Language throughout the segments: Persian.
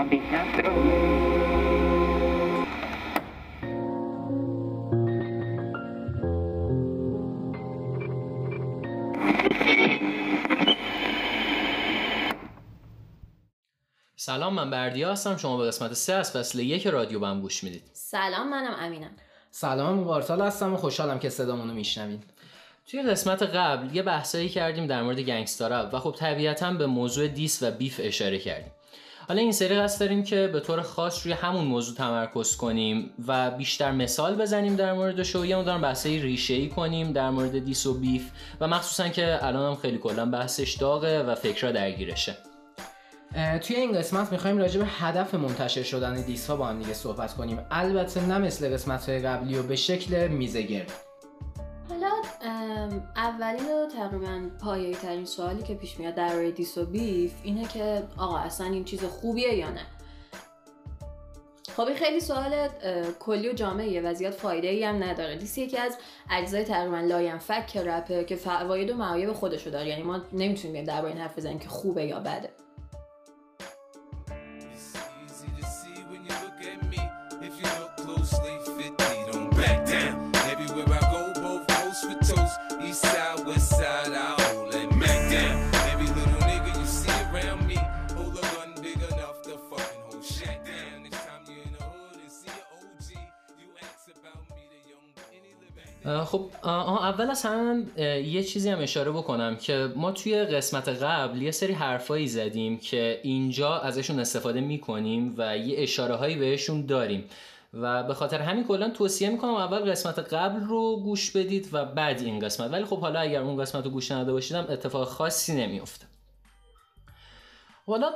سلام من بردیا هستم. شما به قسمت سه از فصل یک رادیو بم گوش می‌دید. سلام منم امینم. سلام مبارتال هستم و خوشحالم که صدامونو میشنوین توی قسمت قبل یه بحثایی کردیم در مورد گنگستار و خب طبیعتا به موضوع دیس و بیف اشاره کردیم. حالا این سری قصد داریم که به طور خاص روی همون موضوع تمرکز کنیم و بیشتر مثال بزنیم در مورد شو یه مقدارم بحثای ریشه ای کنیم در مورد diss و beef و مخصوصا که الان هم خیلی کلا بحثش داغه و فکرها درگیرشه. توی این قسمت می‌خوایم راجع به هدف منتشر شدن diss ها با هم دیگه صحبت کنیم. البته نه مثل قسمت های قبلی و به شکل میزه گرد حالا ام، اولین و تقریبا پایه‌ای ترین سوالی که پیش میاد در diss و beef اینه که آقا اصلا این چیز خوبیه یا نه؟ خب خیلی سوال کلی و جامعیه و زیاد فایده ای هم نداره. diss یکی از اجزای تقریبا لاینفک رپه که فواید و معایب خودشو داره. یعنی ما نمی‌تونیم درباره این حرف بزنیم که خوبه یا بده. خب آه، اول از اه، یه چیزی هم اشاره بکنم که ما توی قسمت قبل یه سری حرفایی زدیم که اینجا ازشون استفاده می‌کنیم و یه اشاره هایی بهشون داریم. و به خاطر همین کلا توصیه می‌کنم اول قسمت قبل رو گوش بدید و بعد این قسمت. ولی خب حالا اگر اون قسمت رو گوش نداده باشیدم اتفاق خاصی نمیفته حالا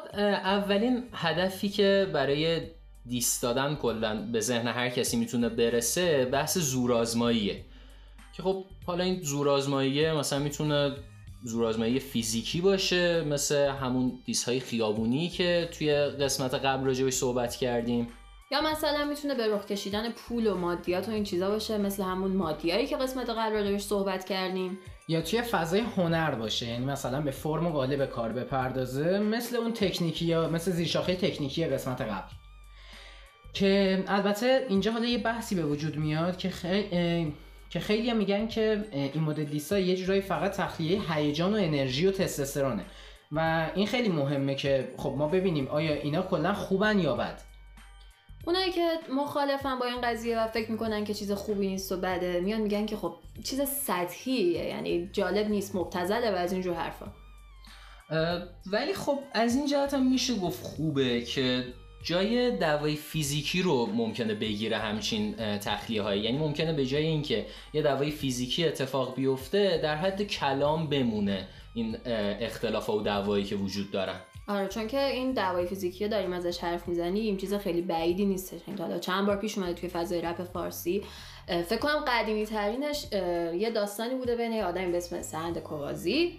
اولین هدفی که برای دیست دادن کلا به ذهن هر کسی می‌تونه برسه بحث زورآزماییه. که خب حالا این زورآزماییه مثلا می‌تونه زورآزمایی فیزیکی باشه مثل همون دیس های خیابونی که توی قسمت قبل راجبش صحبت کردیم. یا مثلا می‌تونه به رخ کشیدن پول و مادیات و این چیزا باشه مثل همون مادیایی که قسمت قبل راجبش صحبت کردیم. یا توی فضای هنر باشه یعنی مثلا به فرم و قالب کار بپردازه مثل اون تکنیکی یا مثل زیرشاخه تکنیکی قسمت قبل. که البته اینجا حالا یه بحثی به وجود میاد که خیلی که خیلی هم میگن که این مدل لیستا یه جورایی فقط تخلیه هیجان و انرژی و تستوسترونه. و این خیلی مهمه که خب ما ببینیم آیا اینا کلا خوبن یا بد. اونایی که مخالفن با این قضیه و فکر می‌کنن که چیز خوبی نیست و بده میان میگن که خب چیز سطحیه یعنی جالب نیست مبتذله و از اینجور حرفا. ولی خب از این جهت هم میشه گفت خوبه که جای دوای فیزیکی رو ممکنه بگیره همچین تخلیه هایی یعنی ممکنه به جای اینکه یه دوای فیزیکی اتفاق بیفته در حد کلام بمونه این اختلاف و دعوایی که وجود دارن. آره چون که این دعوای فیزیکی داریم ازش حرف می‌زنیم چیز خیلی بعیدی نیستش. یعنی حالا چند بار پیش اومده توی فضای رپ فارسی. فکر کنم قدیمی ترینش یه داستانی بوده بین آدمی به اسم سهند کوازی.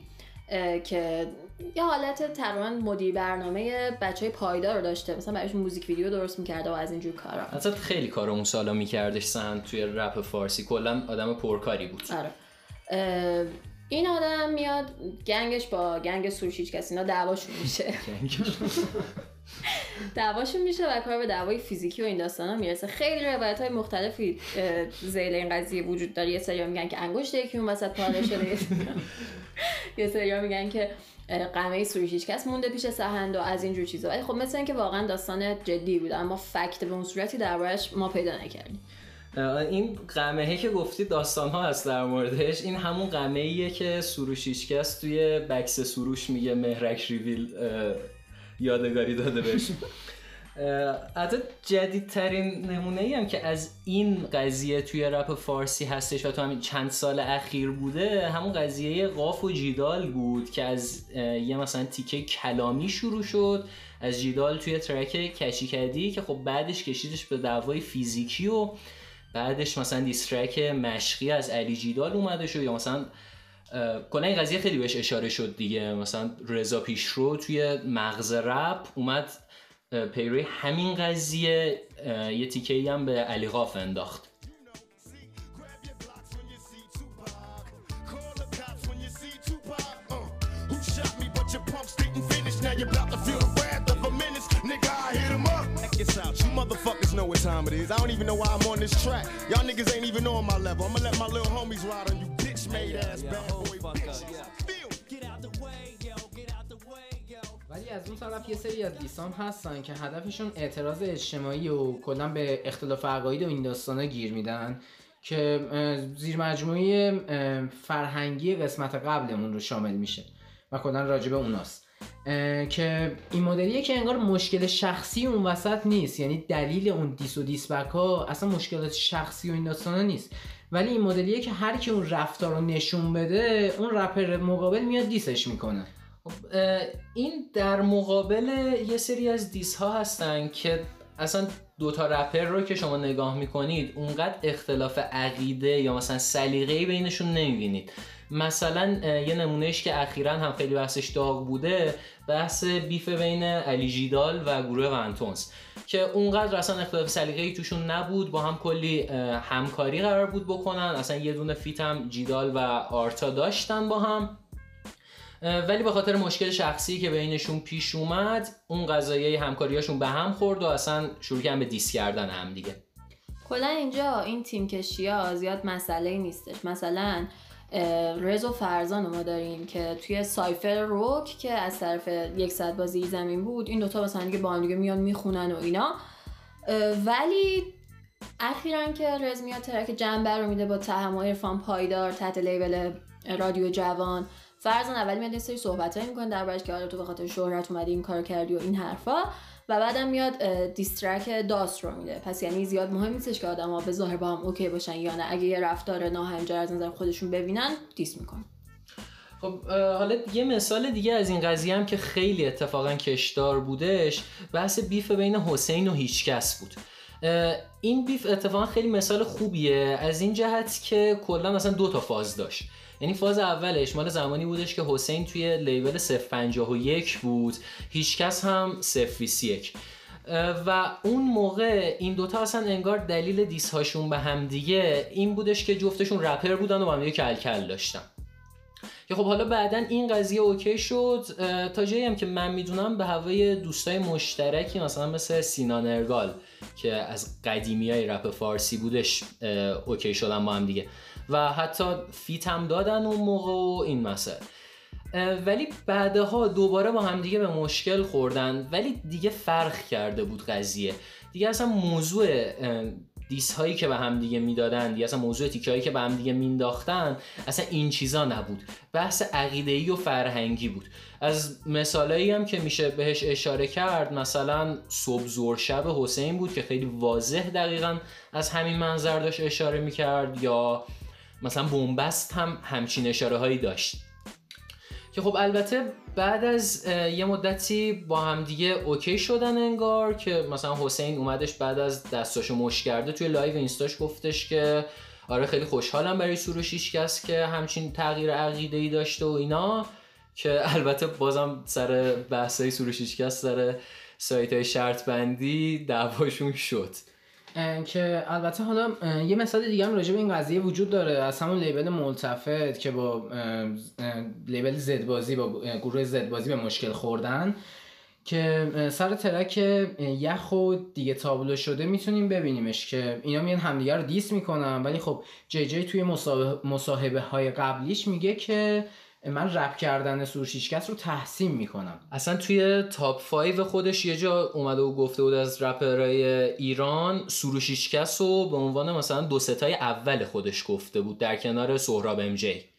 که یه حالت تقریبا مدیر برنامه بچه های پایدار رو داشته. مثلا برایشون موزیک ویدیو درست می‌کرده و از اینجور کارا. اصلا خیلی کار اون سالا میکردش سند توی رپ فارسی. کلا آدم پرکاری بود. آره. این آدم میاد گنگش با گنگ سروش کسی اینا دعواشون میشه. دعواشون میشه و کار به دعوای فیزیکی و این داستان ها می‌رسه. خیلی روایت های مختلفی زیل این قضیه وجود داره. یه سری میگن که انگشت یکی اون وسط پاره شده. یه سری میگن که قمه سروش هیچ کس مونده پیش سهند و از اینجور چیزا. ولی خب مثل اینکه واقعا داستان جدی بود اما فکت به اون صورتی دربارش ما پیدا نکردیم. این قمهه که گفتی داستان ها هست در موردش. این همون قمه ایه که سروش توی بکس سروش میگه مهرک ریویل یادگاری داده بهش. حتی جدیدترین نمونه ای هم که از این قضیه توی رپ فارسی هستش و تو همین چند سال اخیر بوده همون قضیه قاف و جیدال بود که از یه مثلا تیکه کلامی شروع شد. از جیدال توی ترک کشی کردی که خب بعدش کشیدش به دعوای فیزیکی و بعدش مثلا دیسترک مشقی از علی جیدال اومده شد یا مثلا کلا این قضیه خیلی بهش اشاره شد دیگه مثلا رضا پیشرو توی مغز رپ اومد پیروی همین قضیه یه تیکه هم به علی قاف انداخت. Uh, made ass bad boy bitch. Feel. Me? ولی از اون طرف یه سری از دیسان هستن که هدفشون اعتراض اجتماعی و کلا به اختلاف عقاید و این داستانا گیر میدن که زیر مجموعه اه، فرهنگی قسمت قبلمون رو شامل میشه و کلا راجع به اوناست. که این مدلیه که انگار مشکل شخصی اون وسط نیست. یعنی دلیل اون دیس و دیسبک ها اصلا مشکلات شخصی و این داستانا نیست. ولی این مدلیه که هر کی اون رفتار رو نشون بده اون رپر مقابل میاد دیسش می‌کنه. خب، این در مقابل یه سری از دیس ها هستن که اصلا دوتا رپر رو که شما نگاه می‌کنید اونقدر اختلاف عقیده یا مثلا سلیقه‌ای بینشون نمی‌بینید. مثلا یه نمونهش که اخیرا هم خیلی بحثش داغ بوده بحث بیف بین علی جیدال و گروه ونتونز. که اونقدر اصلا اختلاف سلیقه‌ای توشون نبود با هم کلی همکاری قرار بود بکنن. اصلا یه دونه feat هم جیدال و آرتا داشتن با هم. ولی به خاطر مشکل شخصی که بینشون پیش اومد اون قضیه همکاریاشون به هم خورد و اصلا شروع کردن به diss کردن هم دیگه. کلا اینجا این تیم کشی ها زیاد مسئله نیستش. مثلا رز و فرزان ما داریم که توی cypher روک که از طرف یک ساعت بازی زمین بود این دوتا مثلا دیگه با هم دیگه میان می‌خونن و اینا. ولی اخیرا که رز میاد track جنبه رو میده با تهم و عرفان پایدار تحت label رادیو جوان. فرزان اولی میاد یه سری صحبتایی می‌کنه دربارش که آره تو به خاطر شهرت اومدی این کار کردی و این حرفا. و بعدم میاد diss track داست رو میده. پس یعنی زیاد مهم نیستش که آدما به ظاهر با هم okay باشن یا نه. اگه یه رفتار ناهنجار از نظر خودشون ببینن diss می‌کنن. خب حالا یه مثال دیگه از این قضیه هم که خیلی اتفاقا کشدار بودش بحث بیف بین حسین و هیچکس بود. این بیف اتفاقا خیلی مثال خوبیه. از این جهت که کلا مثلا دو تا فاز داشت. یعنی فاز اولش مال زمانی بودش که حسین توی لیبل 051 بود. هیچکس هم 021 و اون موقع این دوتا اصلا انگار دلیل دیس هاشون به هم دیگه این بودش که جفتشون رپر بودن و با هم کل کل داشتن. که خب حالا بعدا این قضیه okay شد. تا جایی هم که من می‌دونم به هوای دوستای مشترکی مثلا مثل سینان ارگال که از قدیمی های رپ فارسی بودش okay شدن با هم دیگه. و حتی feat هم دادن اون موقع و این مسئله. ولی بعدها دوباره با هم دیگه به مشکل خوردن ولی دیگه فرق کرده بود قضیه. دیگه اصلا موضوع diss هایی که به هم دیگه می‌دادن دیگه اصلا موضوع تیکه هایی که به هم دیگه مینداختن اصلا این چیزا نبود. بحث عقیده‌ای و فرهنگی بود. از مثالایی هم که میشه بهش اشاره کرد مثلا صبح زور شب حسین بود که خیلی واضح دقیقا از همین منظر داشت اشاره می‌کرد یا مثلا بومبست هم همچین اشاره هایی داشت. که خب البته بعد از یه مدتی با هم دیگه okay شدن انگار که مثلا حسین اومدش بعد از دستاشو مش کرده توی live اینستاش گفتش که آره خیلی خوشحالم برای سروش هیچکس که همچین تغییر عقیده ای داشته و اینا که البته بازم سر بحثای سروش هیچکس سر سایت های شرط بندی دعواشون شد. که البته حالا یه مثال دیگه هم راجع به این قضیه وجود داره. از همون لیبل ملتفت که با لیبل زد بازی با گروه زد بازی به مشکل خوردن که سر ترک یخ و دیگه تابلو شده می‌تونیم ببینیمش که اینا میان همدیگه رو دیس می‌کنن. ولی خب جی جی توی مصاحبه های قبلیش میگه که من رپ کردن سروشیشکس رو تحسین می‌کنم. اصلا توی تاپ 5 خودش یه جا اومده و گفته بود از رپرهای ایران سروشیشکس رو به عنوان مثلا دو ستای اول خودش گفته بود در کنار سهراب ام جی.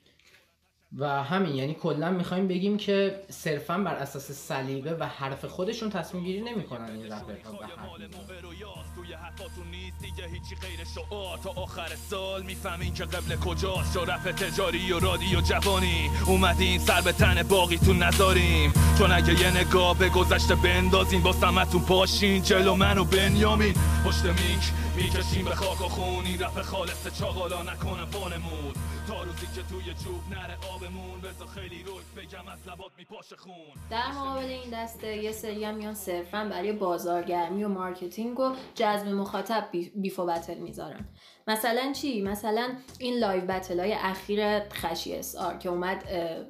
و همین یعنی کلا می‌خوایم بگیم که صرفا بر اساس سلیقه و حرف خودشون تصمیم گیری نمی‌کنن این رپرها می‌زنن. توی حرفاتون نیست دیگه هیچی غیر شعار. تا آخر سال می‌فهمین که قبل کجاست. چه رپ تجاری و رادیو جوانی اومدین سر به تن باقیتون نذاریم. چون اگه یه نگاه به گذشته بندازین با سمتون پاشین. جلو من و بنیامین پشت میک می‌کشیم به خاک و خون. این رپ خالص چاقالا نکنه وانمون تا روزی که توی جوب نره آبمون. بذار خیلی روک بگم از لبات میپاشه خون. در مقابل این دسته یه سری هم میان صرفا برای بازارگرمی و مارکتینگ و جذب مخاطب بی- بیف و بتل می‌ذارن. مثلا چی؟ مثلا این live battle های اخیر خشی اس آر که اومد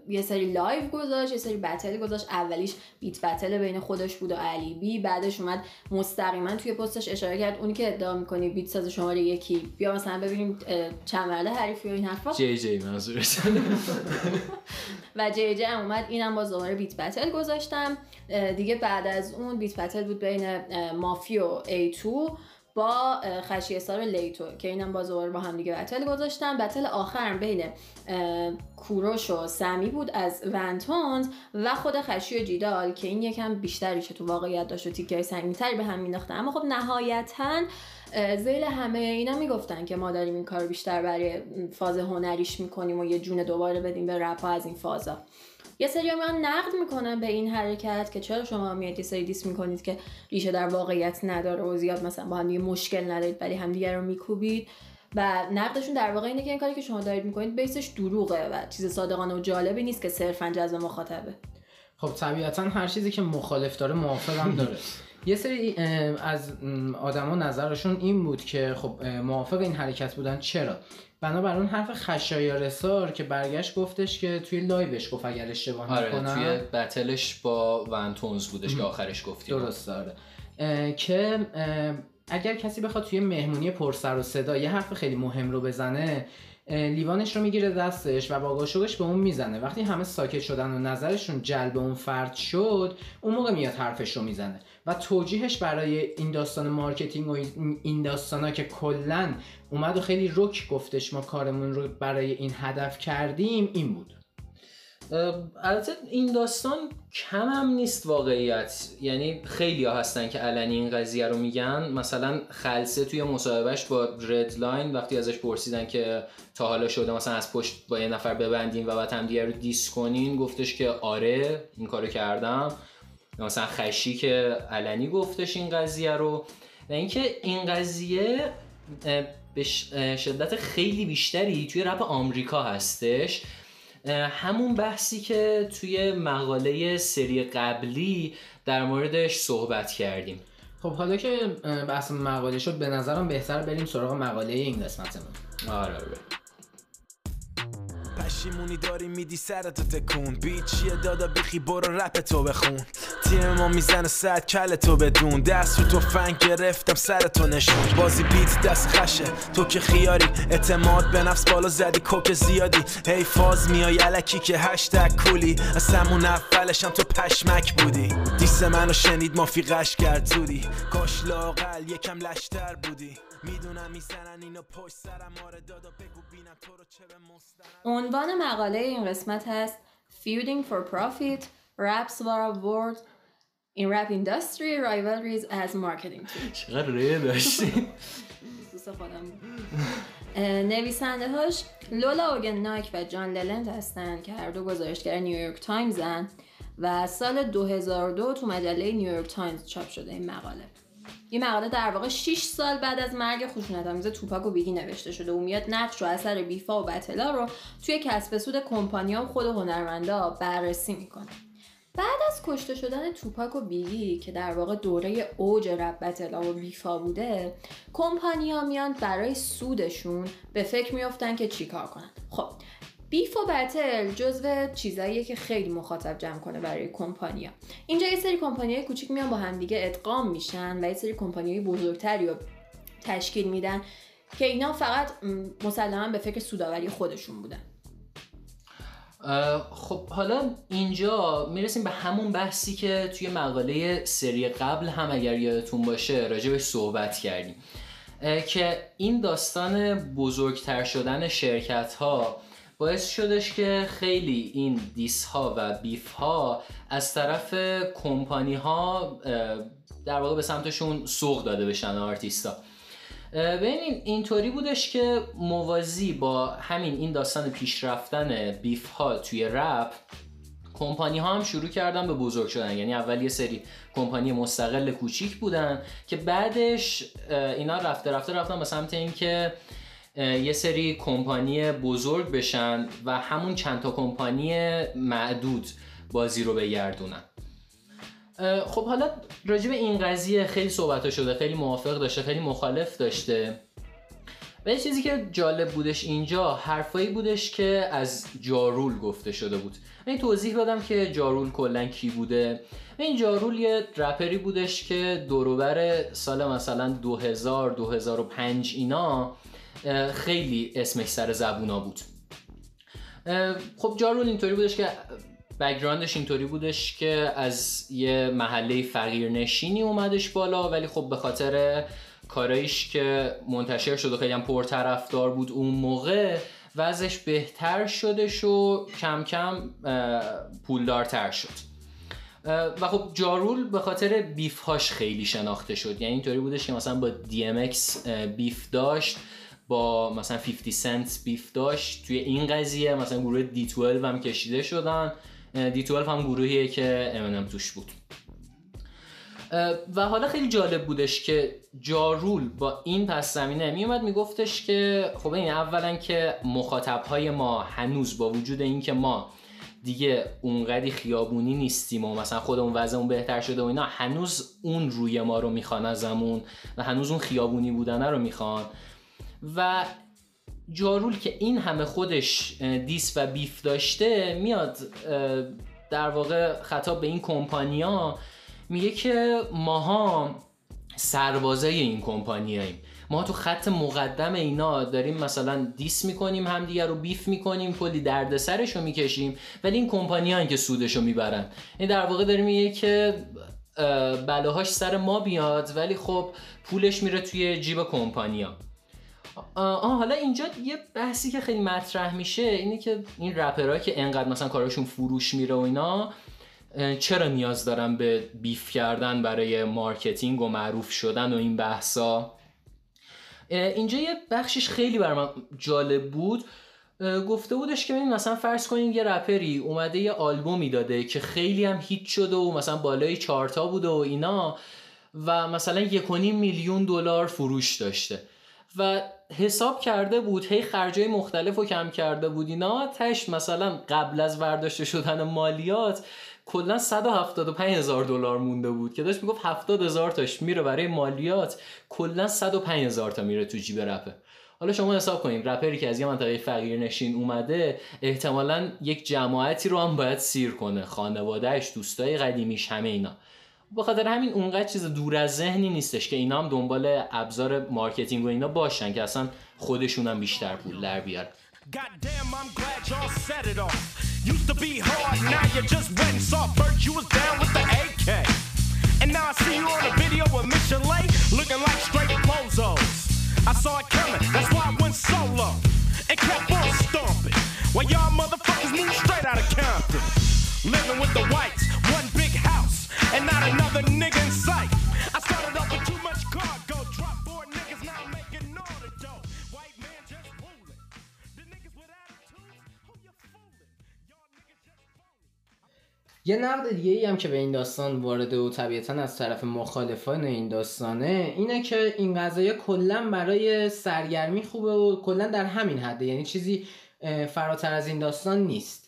یه سری live گذاشت یه سری battle گذاشت. اولیش beat battle بین خودش بود و علی بی. بعدش اومد مستقیما توی پستش اشاره کرد. اونی که ادعا می‌کنی beat ساز شماره یکی. بیا مثلا ببینیم چند مرحله حریفی و این حرفا. جی جی منظورش. و جی جی هم اومد. اینم باز دوباره beat battle گذاشتم. دیگه بعد از اون beat battle بود بین مافی و A2 با خشی سار لیتو که اینم باز دوباره با هم دیگه بتل گذاشتم بتل آخرم بین کوروش و سمی بود از ونتونز و خود خشی و جیدال که این یکم بیشتری که تو واقعیت داشت و تیکه سنگینتری به هم مینداختن. اما خب نهایتا زیل همه اینا می‌گفتن که ما داریم این کار بیشتر برای فاز هنریش می‌کنیم و یه جون دوباره بدیم به رپ ها از این فازا. یه سری میان نقد می‌کنن به این حرکت که چرا شما میاد یه سری دیس می‌کنید که ریشه در واقعیت نداره و زیاد مثلا با هم دیگه مشکل ندارید ولی همدیگه رو میکوبید. و نقدشون در واقع اینه که این کاری که شما دارید می‌کنید بیسش دروغه و چیز صادقانه و جالبی نیست که صرفا جذب مخاطبه. خب طبیعتا هر چیزی که مخالف داره موافق هم داره. یه سری از آدما نظرشون این بود که خب موافق این حرکت بودن چرا؟ بنابر اون حرف خشایارسار که برگشت گفتش که توی لایوش گفت اگر اشتباه آره نکنم توی battle ش با ونتونز بودش که آخرش گفتیم درست داره که اگر کسی بخواد توی مهمونی پرسر و صدا یه حرف خیلی مهم رو بزنه لیوانش رو می‌گیره دستش و با به اون می‌زنه. وقتی همه ساکت شدن و نظرشون جلب اون فرد شد اون موقع میاد حرفش رو می‌زنه. و توجیهش برای این داستان marketing و این- این داستانا که کلا اومد و خیلی رک گفتش ما کارمون رو برای این هدف کردیم این بود. البته این داستان کم هم نیست واقعیت. یعنی خیلی ها هستن که علنی این قضیه رو میگن. مثلا خلصه توی مصاحبهش با ردلاین وقتی ازش پرسیدن که تا حالا شده مثلا از پشت با یه نفر ببندین و بعد هم دیگه رو دیس کنین گفتش که آره این کارو کردم. مثلا خشی که علنی گفتش این قضیه رو. و اینکه این قضیه به شدت خیلی بیشتری توی رپ آمریکا هستش. همون بحثی که توی مقاله سری قبلی در موردش صحبت کردیم. خب حالا که بحث مقاله شد به نظرم بهتر بریم سراغ مقاله این قسمتمون. آره آره پشیمونی داری میدی سرتو تکون. بیت چیه دادا بیخی برو رپ تو بخون. تیم ما می‌زنه صد کل تو بدون دست رو تو فنگ گرفتم سر تو نشون. بازی بیت دست خشه. تو که خیاری. اعتماد به نفس بالا زدی کوک زیادی. هی فاز میای علکی که هشتگ کولی. از همون اولشم تو پشمک بودی. دیس منو شنید مافی قش کرد زودی. کاش لاقل یکم لشتر بودی. می‌دونم می‌زنن اینو پشت سرم. آره دادا بگو بینم تو رو چه به عنوان مقاله این قسمت هست Feuding for Profit Raps War of Rap Industry Rivalries as Marketing Tool چقدر ره داشتیم دوست خودم. نویسنده هاش لولا اوگن نایک و جان للند هستن که هر دو گزارشگر نیویورک تایمزن و سال 2002 تو مجله نیویورک تایمز چاپ شده این مقاله. این مقاله در واقع 6 سال بعد از مرگ خشونت آمیز توپاک و بیگی نوشته شده و میاد نقش و اثر beef ا و battle ا رو توی کسب سود کمپانیا و خود هنرمندا بررسی می‌کنه. بعد از کشته شدن توپاک و بیگی که در واقع دوره اوج رپ بتلا و بیفا بوده کمپانیا میان برای سودشون به فکر میافتن که چیکار کنن. خب بیف و بتل جزو چیزاییه که خیلی مخاطب جمع کنه برای کمپانیا اینجا یه سری کمپانیای کوچیک میان با همدیگه ادغام میشن و یه سری کمپانیای بزرگتری رو تشکیل میدن که اینا فقط مسلما به فکر سوداوری خودشون بودن. خب حالا اینجا می‌رسیم به همون بحثی که توی مقاله سری قبل هم اگر یادتون باشه راجبش صحبت کردیم. که این داستان بزرگتر شدن شرکت ها باعث شدش که خیلی این دیس ها و بیف ها از طرف کمپانی ها در واقع به سمتشون سوق داده بشن آرتیستا. ببینین اینطوری بودش که موازی با همین این داستان پیشرفتن بیف ها توی رپ کمپانی ها هم شروع کردن به بزرگ شدن. یعنی اول یه سری کمپانی مستقل کوچیک بودن که بعدش اینا رفته رفته رفتن به سمت اینکه یه سری کمپانی بزرگ بشن و همون چند تا کمپانی معدود بازی رو بگردونن. خب حالا راجع به این قضیه خیلی صحبت شده خیلی موافق داشته خیلی مخالف داشته. و یه چیزی که جالب بودش اینجا حرفایی بودش که از جارول گفته شده بود. این توضیح بدم که جارول کلا کی بوده. این جارول یه رپری بودش که دوروبر سال مثلا 2000 2005 اینا خیلی اسمش سر زبونا بود. خب جارول اینطوری بودش که background ش اینطوری بودش که از یه محله فقیرنشینی اومدش بالا ولی خب به خاطر کارایش که منتشر شد و خیلی هم پرطرفدار بود اون موقع وضعش بهتر شدش و کم کم پولدارتر شد. و خب جارول به خاطر بیف هاش خیلی شناخته شد. یعنی اینطوری بودش که مثلا با DMX بیف داشت با مثلا 50 سنت بیف داشت توی این قضیه مثلا گروه دی 12 هم کشیده شدن. دی 12 هم گروهیه که امینم توش بود. و حالا خیلی جالب بودش که جارول با این پس زمینه میومد میگفتش که خب این اولا که مخاطب های ما هنوز با وجود اینکه ما دیگه اونقدی خیابونی نیستیم و مثلا خودمون وضعمون بهتر شده و اینا هنوز اون روی ما رو می‌خوان ازمون و هنوز اون خیابونی بودنه رو می‌خوان. و جارول که این همه خودش دیس و بیف داشته میاد در واقع خطاب به این کمپانیا میگه که ماها سربازای این کمپانیاییم. ما تو خط مقدم اینا داریم مثلا دیس می‌کنیم همدیگه رو بیف می‌کنیم کلی دردسرش رو می‌کشیم ولی این کمپانی که سودش رو می‌برن. این در واقع داره میگه که اه، بلاهاش سر ما بیاد ولی خب پولش میره توی جیب کمپانیا. آه حالا اینجا یه بحثی که خیلی مطرح میشه اینه که این رپرها که انقدر مثلا کارشون فروش میره و اینا چرا نیاز دارن به beef کردن برای marketing و معروف شدن و این بحثا؟ اینجا یه بخشش خیلی بر من جالب بود. گفته بودش که ببین مثلا فرض کنین یه رپری اومده یه آلبومی داده که خیلی هم هیت شده و مثلا بالای چارتا بوده و اینا و مثلا یک میلیون دلار فروش داشته و حساب کرده بود هی خرجای مختلف رو کم کرده بود اینا تش مثلا قبل از برداشته شدن مالیات کلا 175 هزار دلار مونده بود که داشت می‌گفت 70 هزار تاش میره برای مالیات کلا 105 هزار تا میره تو جیب رپر. حالا شما حساب کنید رپری که از یه منطقه فقیر نشین اومده احتمالا یک جماعتی رو هم باید سیر کنه خانوادهش دوستای قدیمیش همه اینا. به خاطر همین اونقدر چیز دور از ذهنی نیستش که اینا هم دنبال ابزار marketing و اینا باشن که اصلا خودشون هم بیشتر پول در بیارن. Living with the whites, یه نقد دیگه ای هم که به این داستان وارده و طبیعتا از طرف مخالفان این داستانه اینه که این قضایه کلا برای سرگرمی خوبه و کلا در همین حده. یعنی چیزی فراتر از این داستان نیست.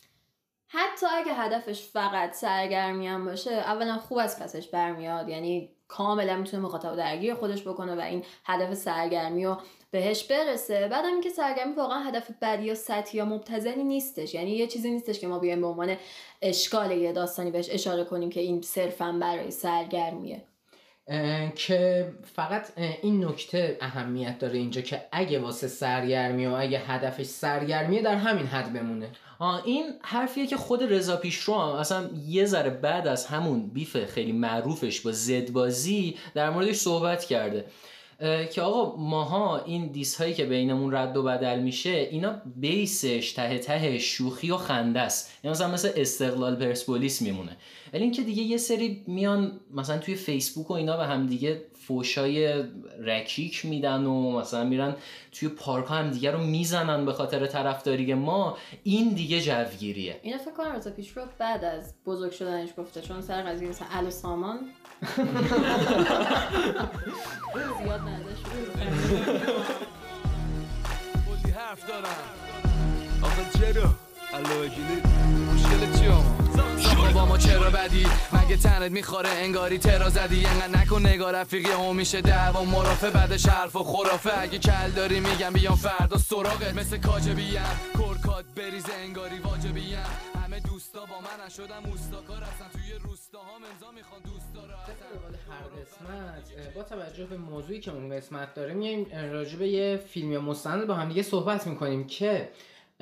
حتی اگه هدفش فقط سرگرمی هم باشه اولا خوب از پسش برمیاد. یعنی کاملا می‌تونه مخاطب درگیر خودش بکنه و این هدف سرگرمی رو بهش برسه. بعدم اینکه سرگرمی واقعا هدف بدی یا سطحی یا مبتذلی نیستش. یعنی یه چیزی نیستش که ما بیایم به عنوان اشکال یه داستانی بهش اشاره کنیم که این صرفا برای سرگرمیه. که فقط این نکته اهمیت داره اینجا که اگه واسه سرگرمی و اگه هدفش سرگرمیه در همین حد بمونه. آه این حرفیه که خود رضا پیشرو اصلا یه ذره بعد از همون بیف خیلی معروفش با زدبازی در موردش صحبت کرده. که آقا ماها این دیس هایی که بینمون رد و بدل میشه اینا بیسش ته ته شوخی و خنده است. یعنی مثلا مثل استقلال پرسپولیس میمونه. ولی اینکه دیگه یه سری میان مثلا توی فیسبوک و اینا به هم دیگه فوشای رکیک میدن و مثلا میرن توی پارک ها هم دیگه رو می‌زنن به خاطر طرفداری ما این دیگه جوگیریه. اینو فکر کنم رضا پیش رو بعد از بزرگ شدنش گفته چون سر قضیه مثل ال سامان. زیاد حرف دارم. آقا چرا؟ مشکل چی آقا؟ شما با ما چرا بدی؟ مگه تنت می‌خوره انگاری ترا زدی؟ انقدر نکن نگاه رفیقی هم میشه دعوا مرافع بعدش حرف و خرافه. اگه کل داری میگم بیام فردا سراغت. مثل کاجبیم کرکات بریز انگاری واجبیم همه دوستا با من شدم اوستاکار هستن توی روستاها امضا می‌خوان دوستا رو هر قسمت با توجه به موضوعی که اون قسمت داره میایم راجع به یه فیلم یا مستند با هم دیگه صحبت می‌کنیم که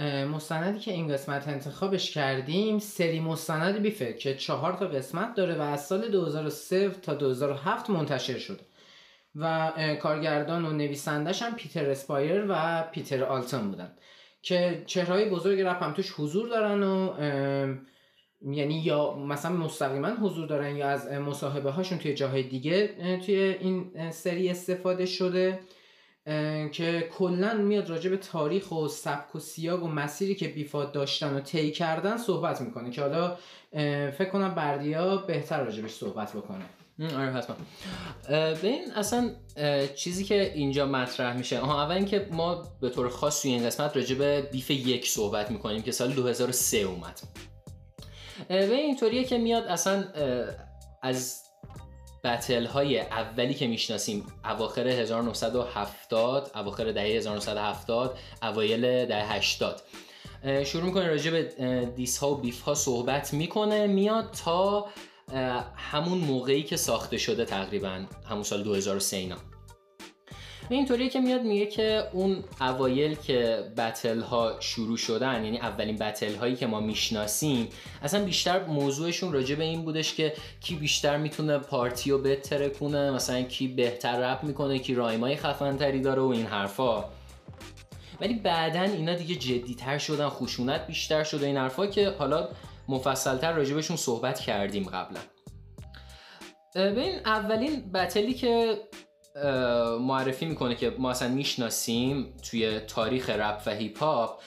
مستندی که این قسمت انتخابش کردیم سری مستند بیفه که چهار تا قسمت داره و از سال 2003 تا 2007 منتشر شده. و کارگردان و نویسندش هم پیتر اسپایر و پیتر آلتون بودن. که چهرهای بزرگ رپ هم توش حضور دارن و یعنی یا مثلا مستقیما حضور دارن یا از مصاحبه هاشون توی جاهای دیگه توی این سری استفاده شده. که کلا میاد راجع به تاریخ و سبک و سیاق و مسیری که بیفاد داشتن و طی کردن صحبت می‌کنه که حالا فکر کنم بردیا بهتر راجبش صحبت بکنه. آره حتما. ببین اصلا چیزی که اینجا مطرح میشه آها اول اینکه ما به طور خاص توی این قسمت راجع به بیف یک صحبت می‌کنیم که سال 2003 اومد. ببین اینطوریه که میاد اصلا از بتل های اولی که می‌شناسیم اواخر 1970 اواخر دهه 1970 اوایل دهه 80 اه، شروع می‌کنه راجع به دیس ها و بیف ها صحبت می‌کنه میاد تا همون موقعی که ساخته شده تقریبا همون سال 2003 اینا. اینطوریه که میاد میگه که اون اوایل که بتل ها شروع شدن یعنی اولین بتل هایی که ما می‌شناسیم اصلا بیشتر موضوعشون راجع به این بودش که کی بیشتر می‌تونه پارتی رو بهتره کنه مثلا کی بهتر رپ می‌کنه کی رایمای خفن تری داره و این حرفا. ولی بعدا اینا دیگه جدیتر شدن خشونت بیشتر شده این حرفا که حالا مفصلتر راجبشون صحبت کردیم قبلا. ببین اولین battle ی که معرفی می‌کنه که ما اصلا می‌شناسیم توی تاریخ رپ و هیپ هاپ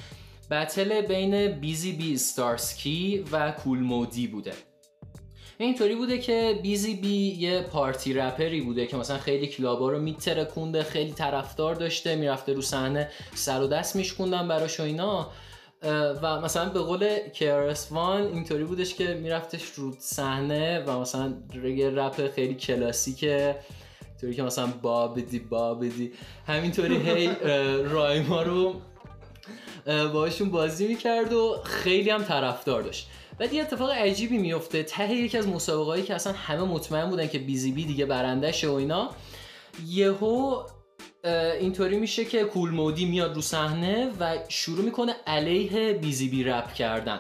battle بین بیزی بی ستارسکی و کول مودی بوده. اینطوری بوده که بیزی بی یه party rapper ی بوده که مثلا خیلی کلابا رو میترکونده خیلی طرفدار داشته می‌رفته رو صحنه سر و دست میشکوندن براش و اینا. و مثلا به قول KRS وان اینطوری بودش که میرفتش رو صحنه و مثلا یه رپ خیلی کلاسیکه. طوری که مثلا بابدی بابدی همینطوری هی رایما رو باشون بازی می‌کرد و خیلی هم طرفدار داشت. بعد یه اتفاق عجیبی میفته ته یکی از مسابقه‌ای که اصلا همه مطمئن بودن که بیزی بی دیگه برندشه و اینا یهو اینطوری میشه که کول مودی میاد رو صحنه و شروع می‌کنه علیه بیزی بی رپ کردن.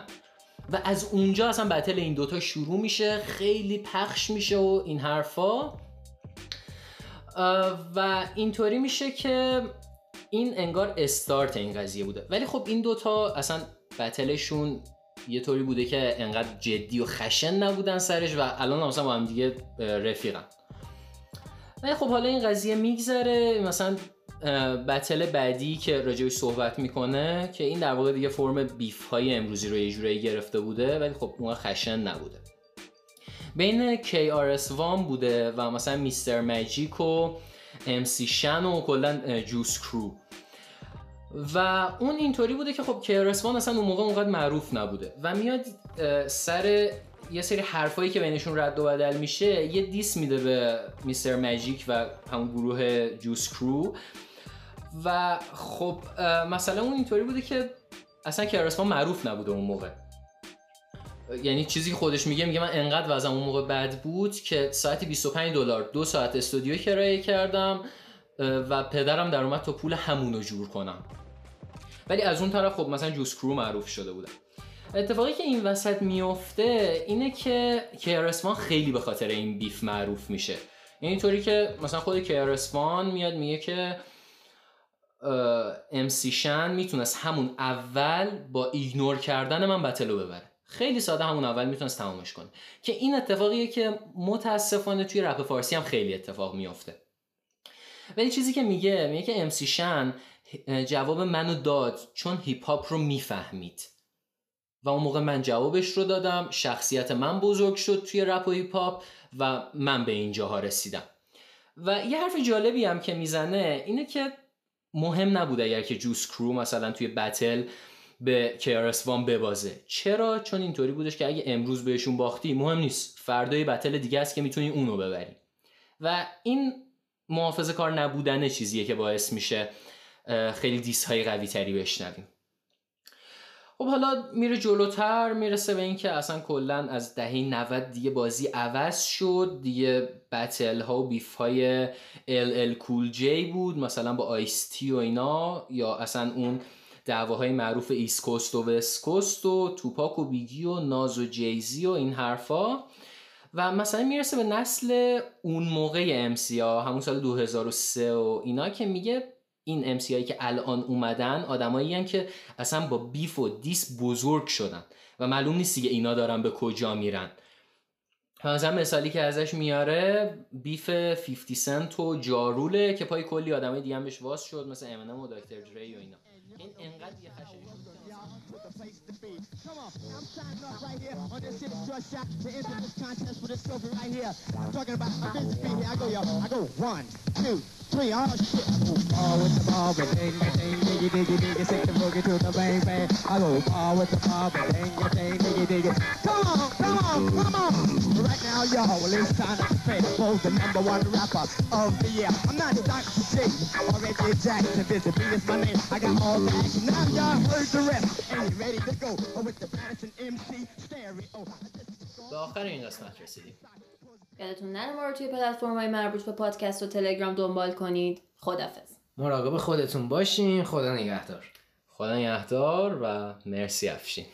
و از اونجا اصلا بتل این دوتا شروع میشه خیلی پخش میشه و این حرفا. و اینطوری میشه که این انگار استارت این قضیه بوده. ولی خب این دوتا اصلا بتلشون یه طوری بوده که انقدر جدی و خشن نبودن سرش و الان مثلا با هم دیگه رفیقن. ولی خب حالا این قضیه میگذره مثلا بتل بعدی که راجبش صحبت می‌کنه که این در واقع دیگه فرم بیف های امروزی رو یه جورایی گرفته بوده ولی خب اون خشن نبوده. بین KRS وان بوده و مثلا میستر ماجیک و MC شن و کلا جوس کرو. و اون اینطوری بوده که خب KRS وان اصلا اون موقع اونقدر معروف نبوده. و میاد سر یه سری حرفایی که بینشون رد و بدل میشه یه دیس میده به میستر ماجیک و همون گروه جوس کرو. و خب مثلا اون اینطوری بوده که اصلا وان معروف نبوده اون موقع. یعنی چیزی که خودش میگه میگه من انقدر وزنم اون موقع بد بود که ساعتی 25 دلار دو ساعت استودیو کرایه کردم و پدرم در اومد تا پول همونو جور کنم. ولی از اون طرف خب مثلا جوس کرو معروف شده بودن اتفاقی که این وسط میفته اینه که کیارسوان خیلی به خاطر این بیف معروف میشه. یعنی طوری که مثلا خود کیارسوان میاد میگه که امسی شن می‌تونست همون اول با ایگنور کردن من بتلو ببره. خیلی ساده همون اول می‌تونست تمامش کنه. که این اتفاقیه که متاسفانه توی رپ فارسی هم خیلی اتفاق میافته. ولی چیزی که میگه میگه که امسی شن جواب منو داد چون هیپ هاپ رو می‌فهمید. و اون موقع من جوابش رو دادم شخصیت من بزرگ شد توی رپ و هیپ هاپ و من به اینجاها رسیدم. و یه حرف جالبی هم که می‌زنه اینه که مهم نبود اگر که جوس کرو مثلا توی battle به KRS One ببازه. چرا؟ چون اینطوری بودش که اگه امروز بهشون باختی مهم نیست. فردای battle دیگه است که می‌تونی اونو ببری. و این محافظه کار نبودن چیزیه که باعث میشه خیلی دیس های قوی تری بشنویم. خب حالا میره جلوتر می‌رسه به اینکه اصلا کلا از دهه 90 دیگه بازی عوض شد. دیگه بتل ها و بیف های ال کول جی بود مثلا با آیستی و اینا یا اصلا اون دعواهای معروف ایست کوست و وست کوست و توپاک و بیگی و ناز و جیزی و این حرفا. و مثلا می‌رسه به نسل اون موقع امسی ها همون سال 2003 و اینا که میگه این امسی هایی که الان اومدن آدمایی که اصلا با بیف و دیس بزرگ شدن و معلوم نیست دیگه اینا دارن به کجا میرن. مثلا مثالی که ازش میاره بیف 50 سنت و جاروله که پای کلی آدمای دیگه هم بهش واس شد مثل امینم و دکتر دری و اینا. این انقدر یه a place to be. Come on, I'm signing off right here on this shit short shot to enter this contest for this trophy right here. I'm talking about my business beat here. I go, y'all. I go one, two, three. one, two, three, oh shit. Ball with the ball, but ding, ding, diggy, diggy, diggy, sick the boogie to the bang, bang. I go ball with the ball, but ding, ding, diggy, diggy. Come on, come on, come on. Right now, y'all, well, it's time to play. Both the number one rapper of the year. I'm not Dr. J, Reggie Jackson, Busy B is my name. I got all that. Now y'all heard the rest. And you ready to go. With the Madison MC stereo. به آخر این قسمت رسیدیم. یادتون نره ما رو توی پلتفرم های مربوط به پادکست و تلگرام دنبال کنید. خدافظ مراقب خودتون باشین. خدا نگهدار. خدا نگهدار و مرسی افشین.